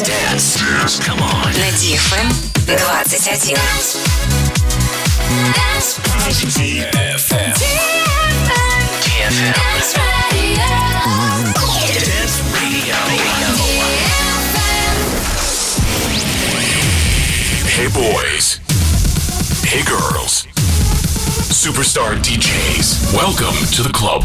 Dance. Dance. Come on. На DFM 21. DFM. DFM. Dance Radio. Hey boys. Hey girls. Superstar DJs. Welcome to the club.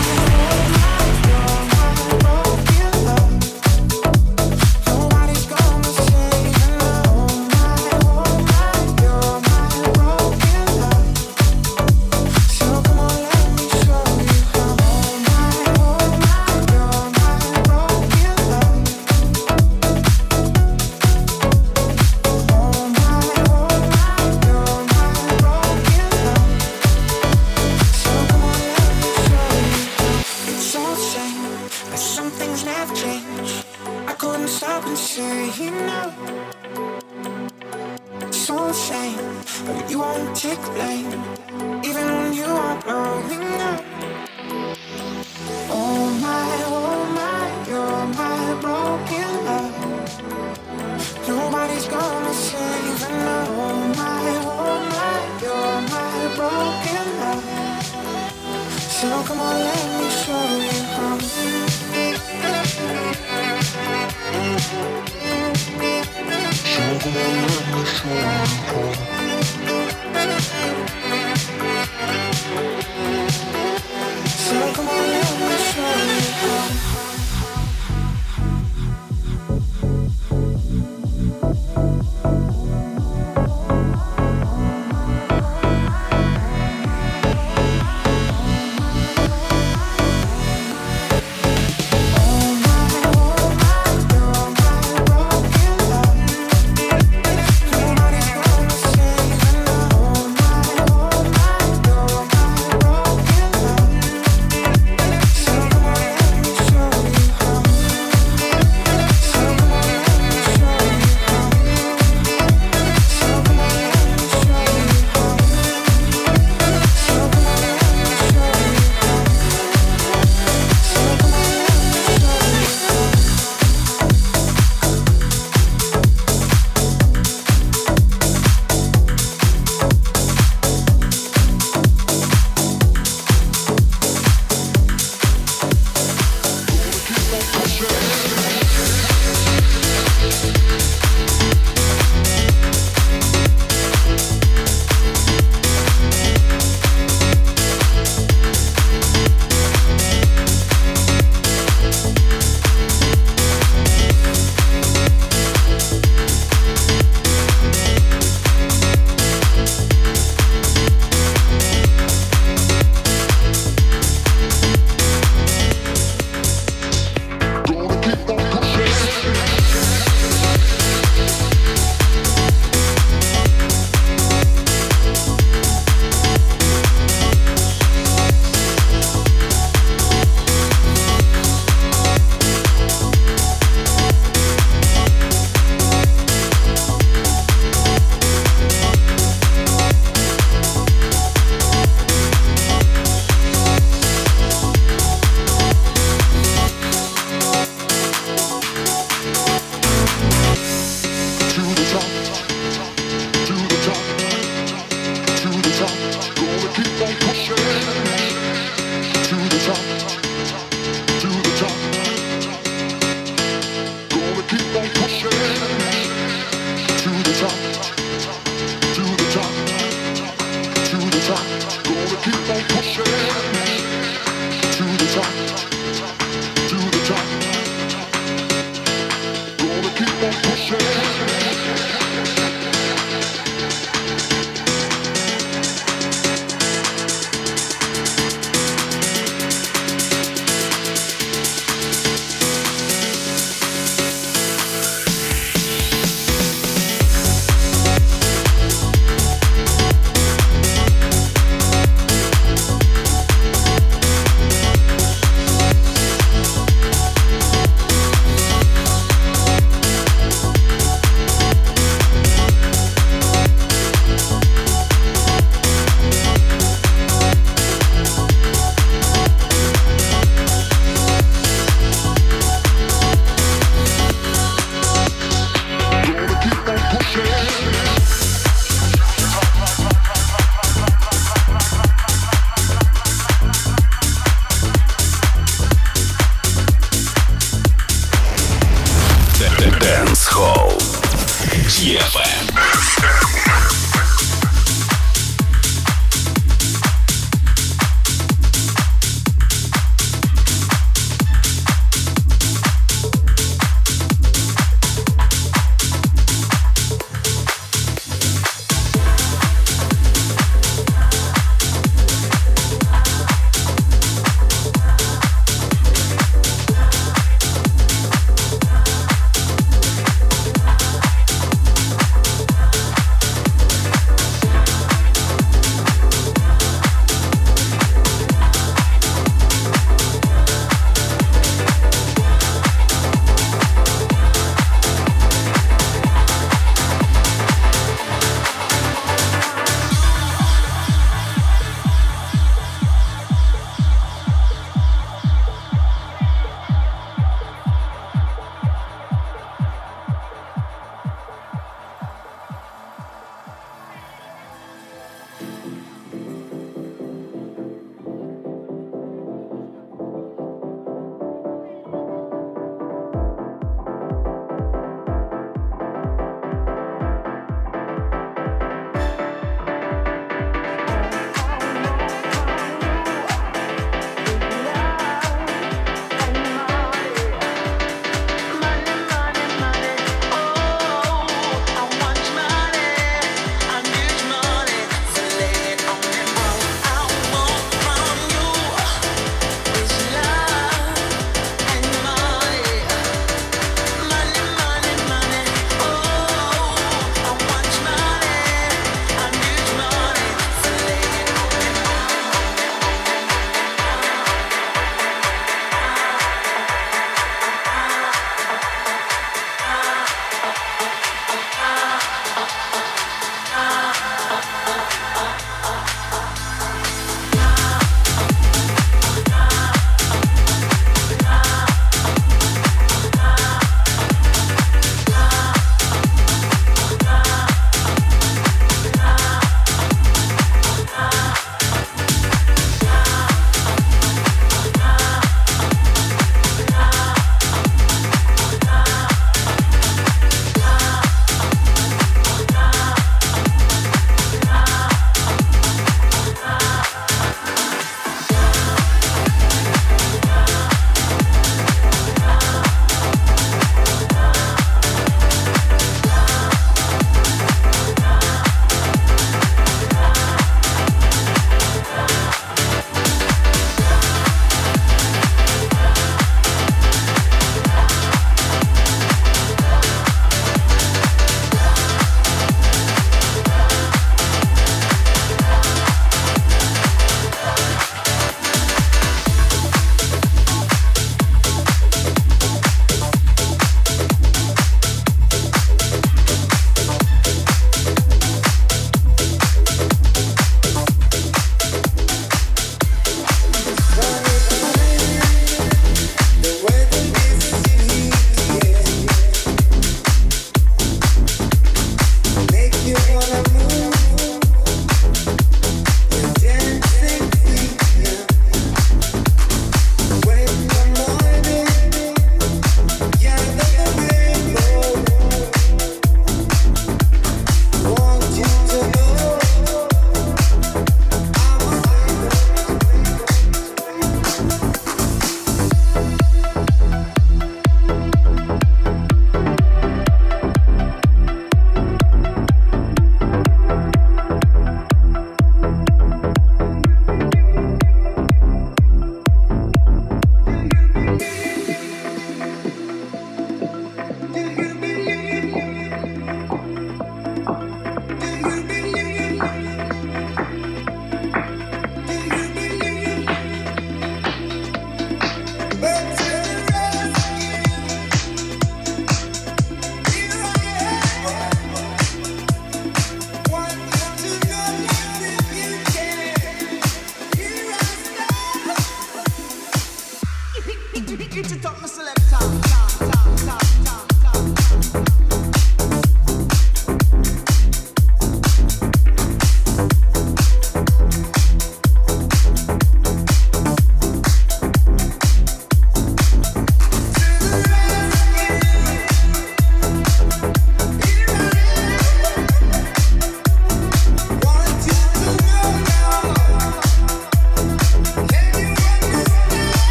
Come on, let me show you how. So come on, let me show you how.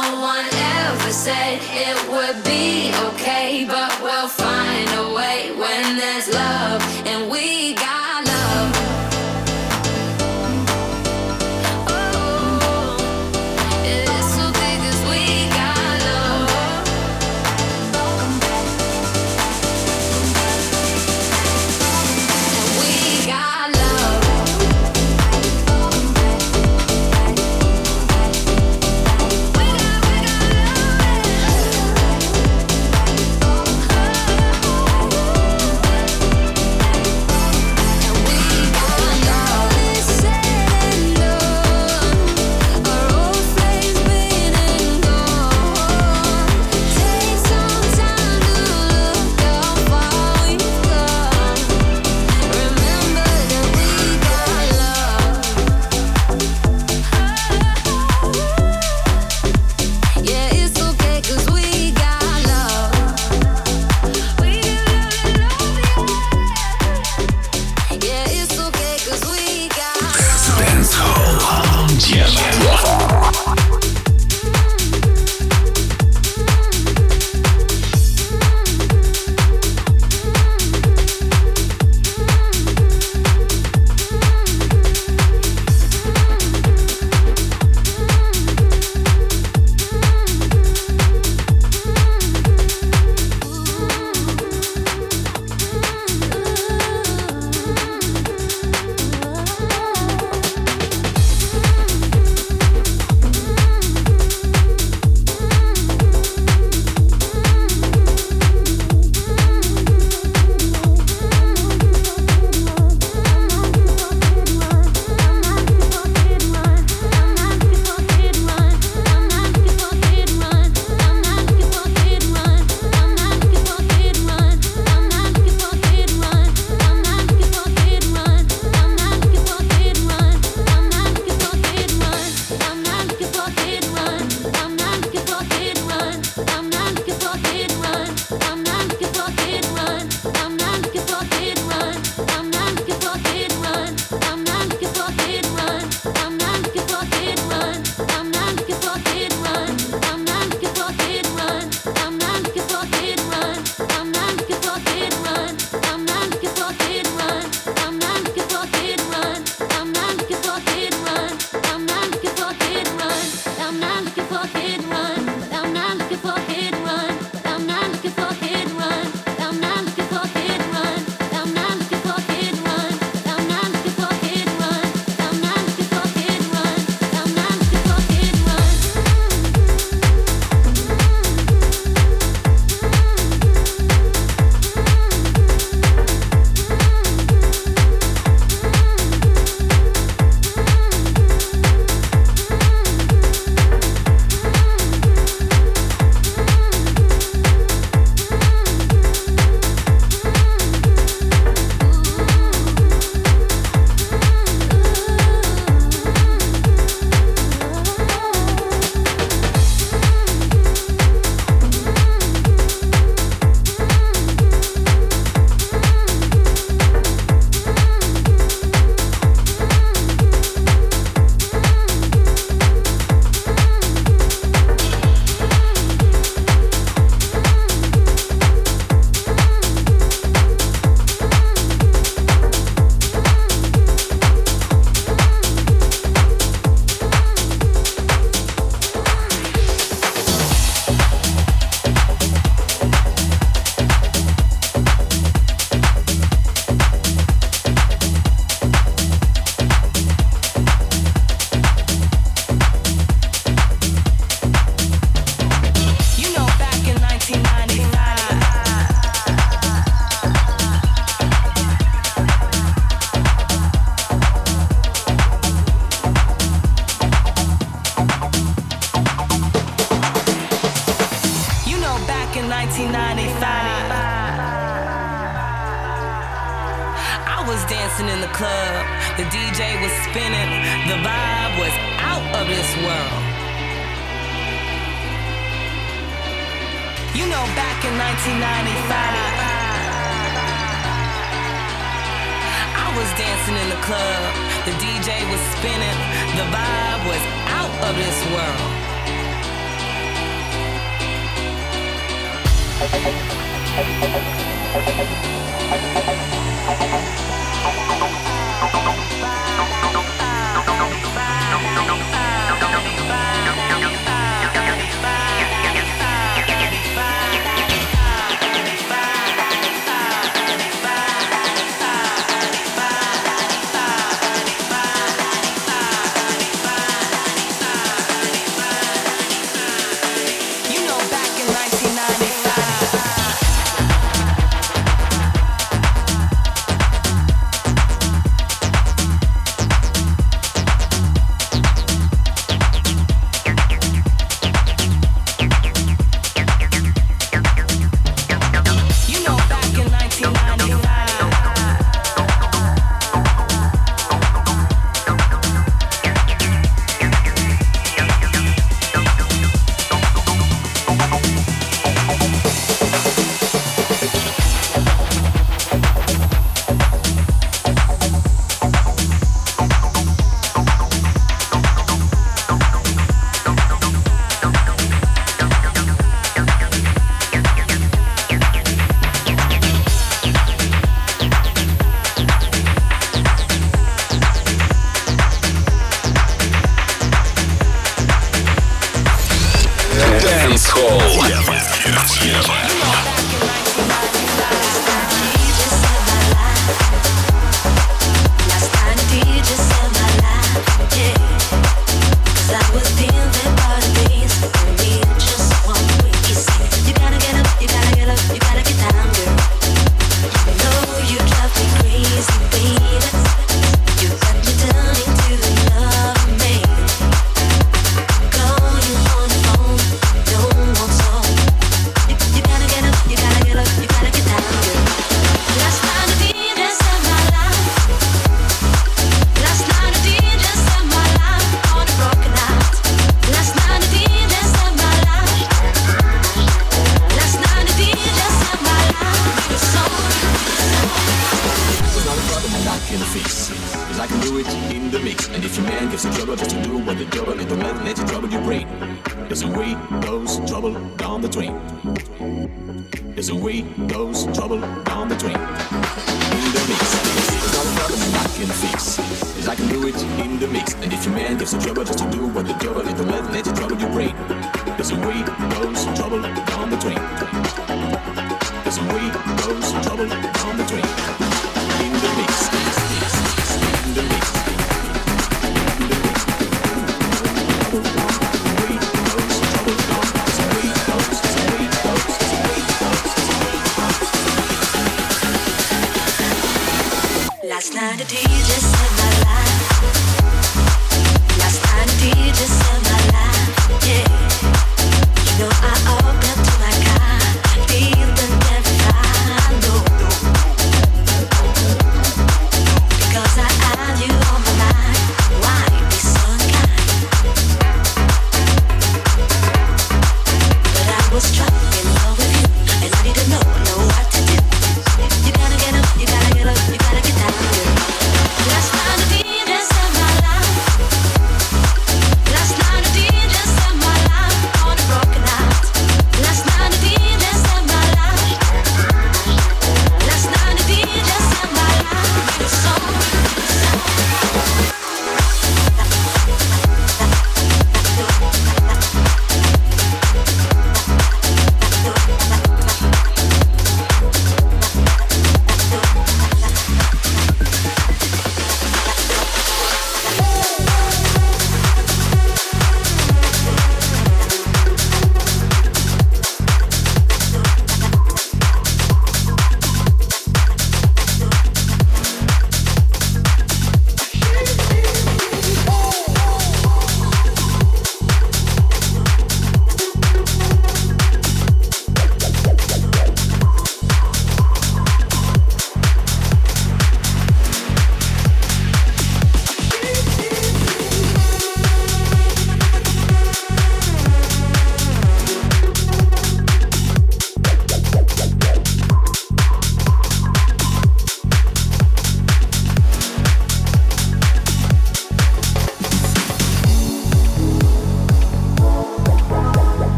No one ever said it would be okay, but we'll find a way when there's love and we got. goes trouble down the drain. There's a way goes trouble down the drain. In the mix, it's not a problem I can fix. Cause I can do it in the mix. And if your man gives you trouble just to do what the devil, is, don't let, let it trouble your brain. There's a way goes trouble down the drain. There's a way goes trouble down the drain.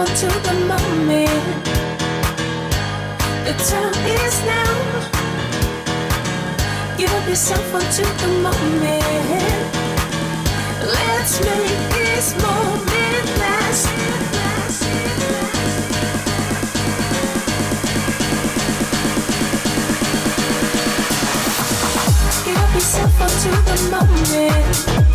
yourself onto the moment. The time is now. Give up yourself onto the moment. Let's make this moment last. Give up yourself onto the moment.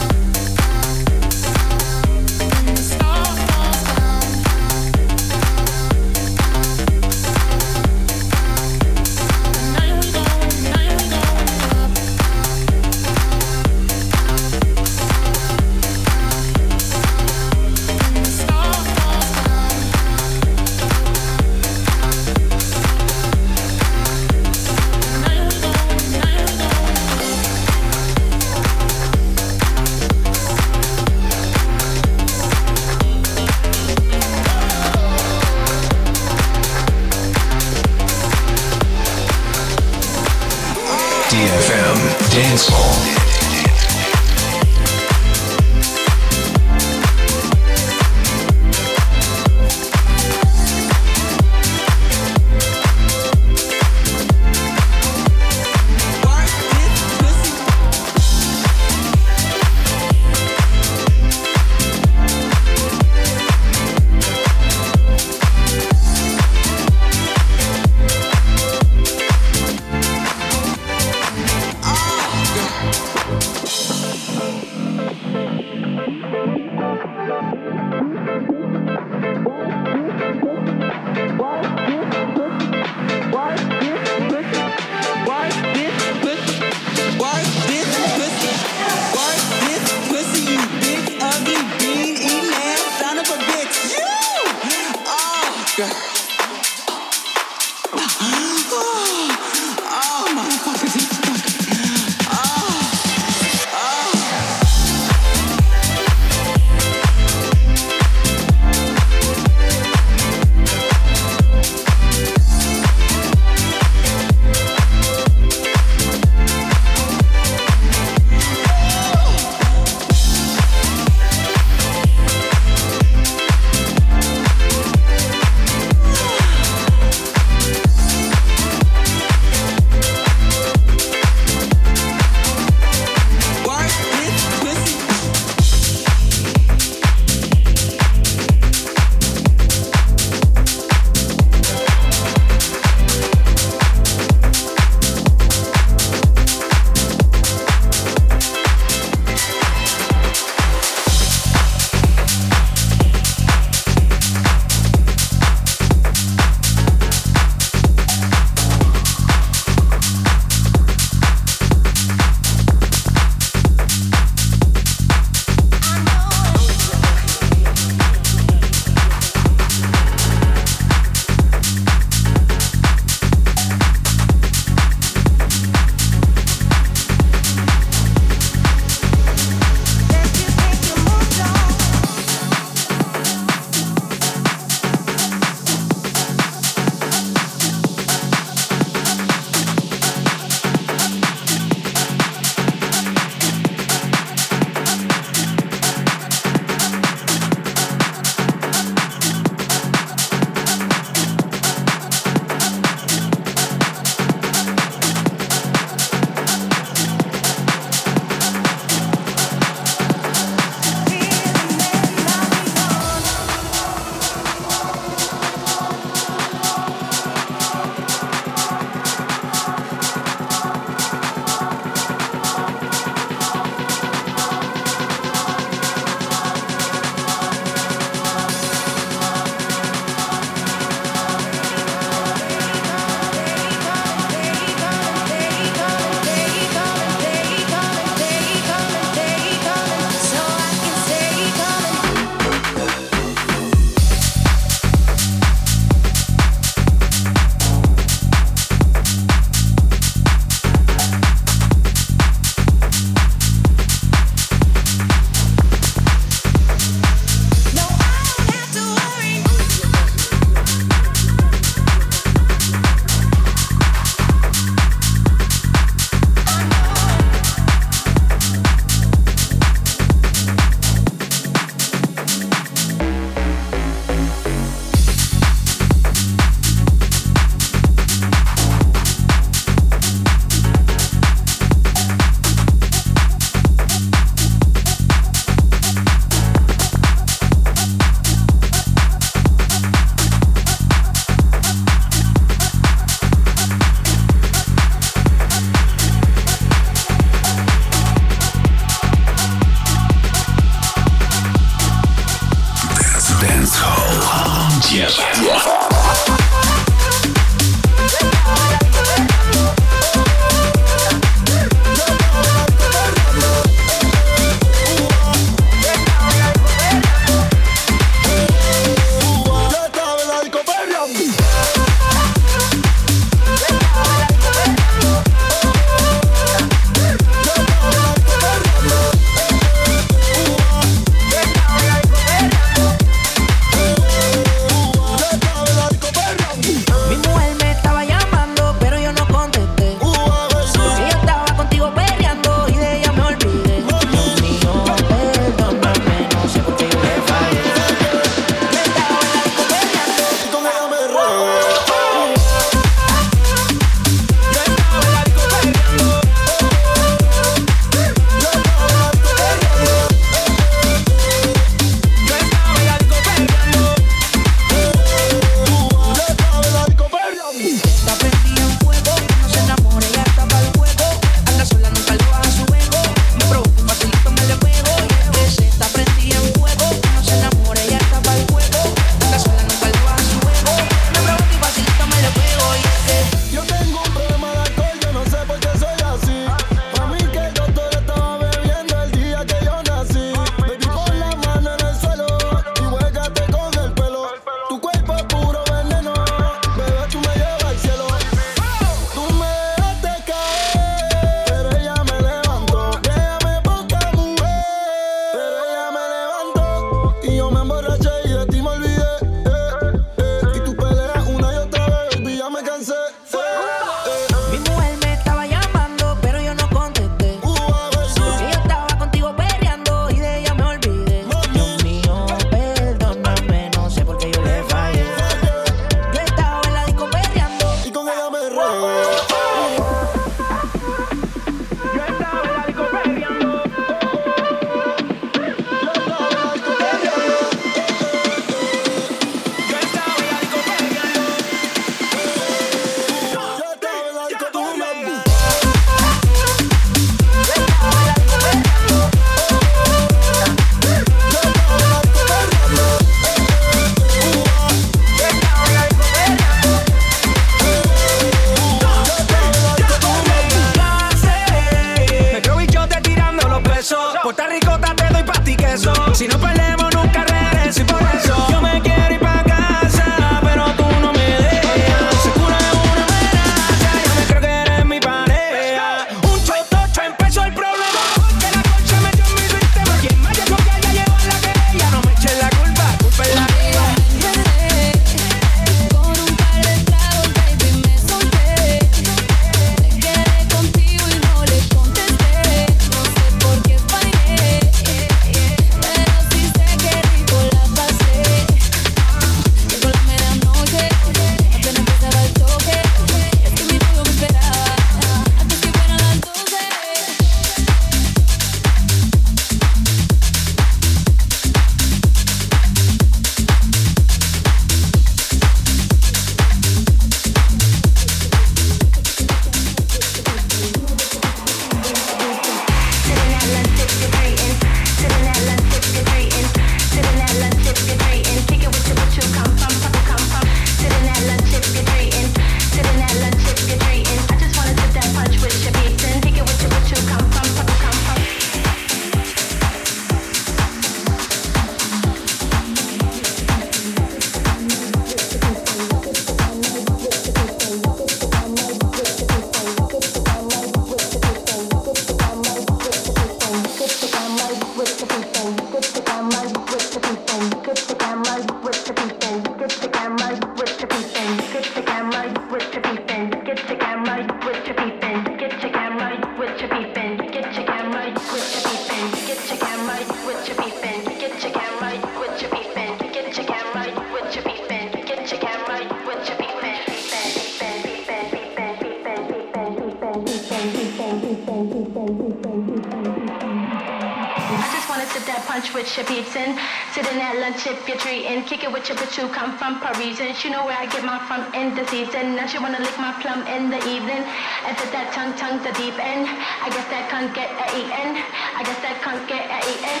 attention. She know where I get my from in the season. Now she wanna lick my plum in the evening. And that tongue, tongue, the deep end. I guess that can't get a eaten. I guess that can't get a eaten.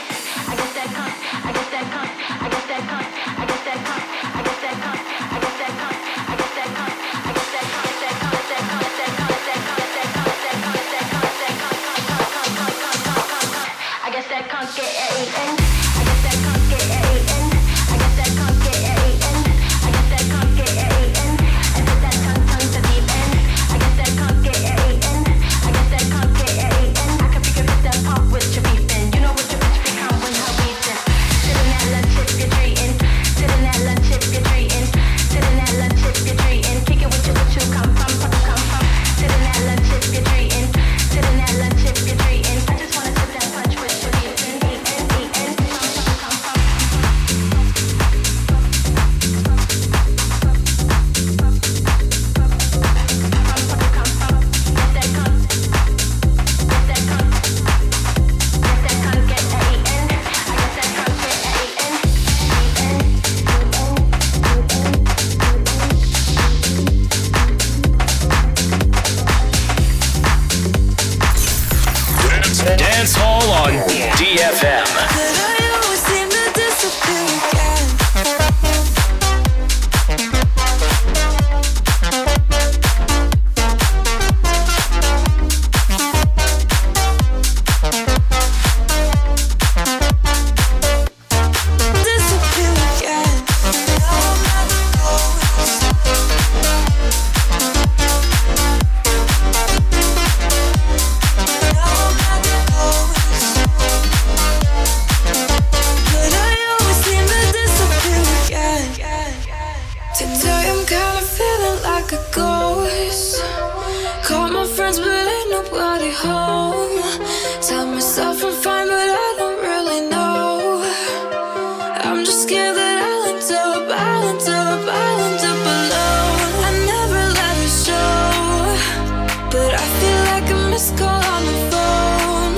Like call on the phone.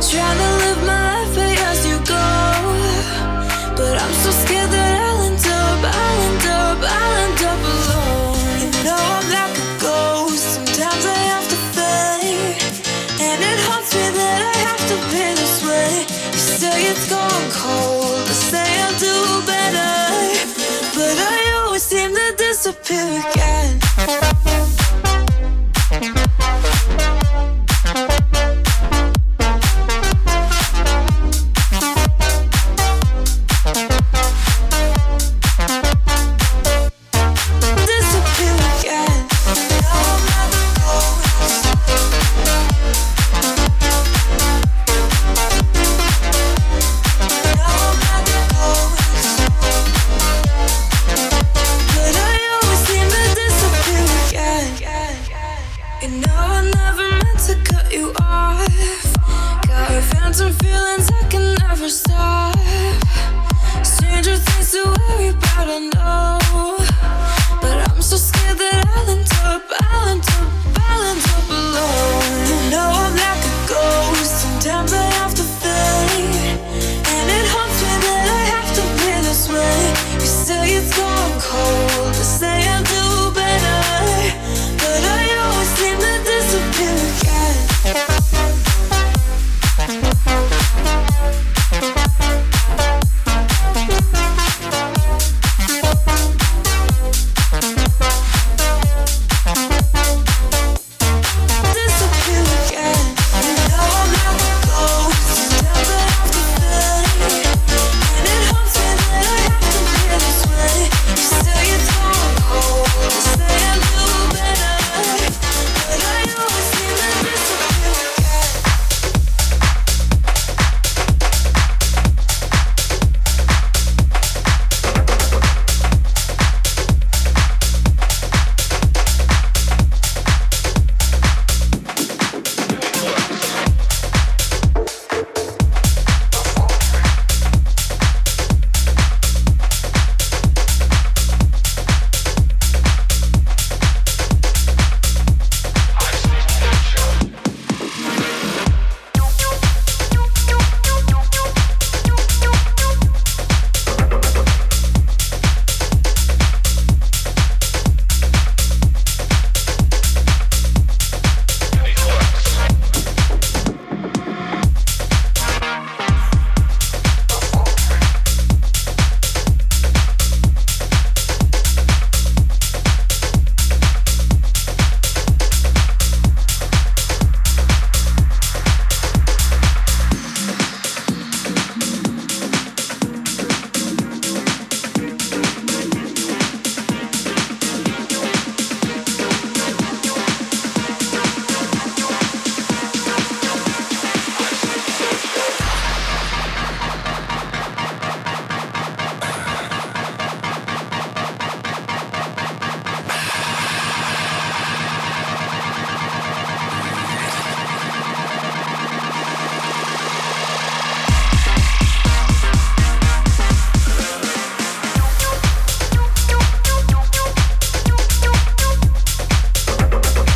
Trying to live my life as you go. But I'm so scared that I'll end up, I'll end up, I'll end up alone. You know I'm like a ghost, sometimes I have to fade. And it haunts me that I have to be this way. You say it's gone cold, I say I'll do better. But I always seem to disappear again.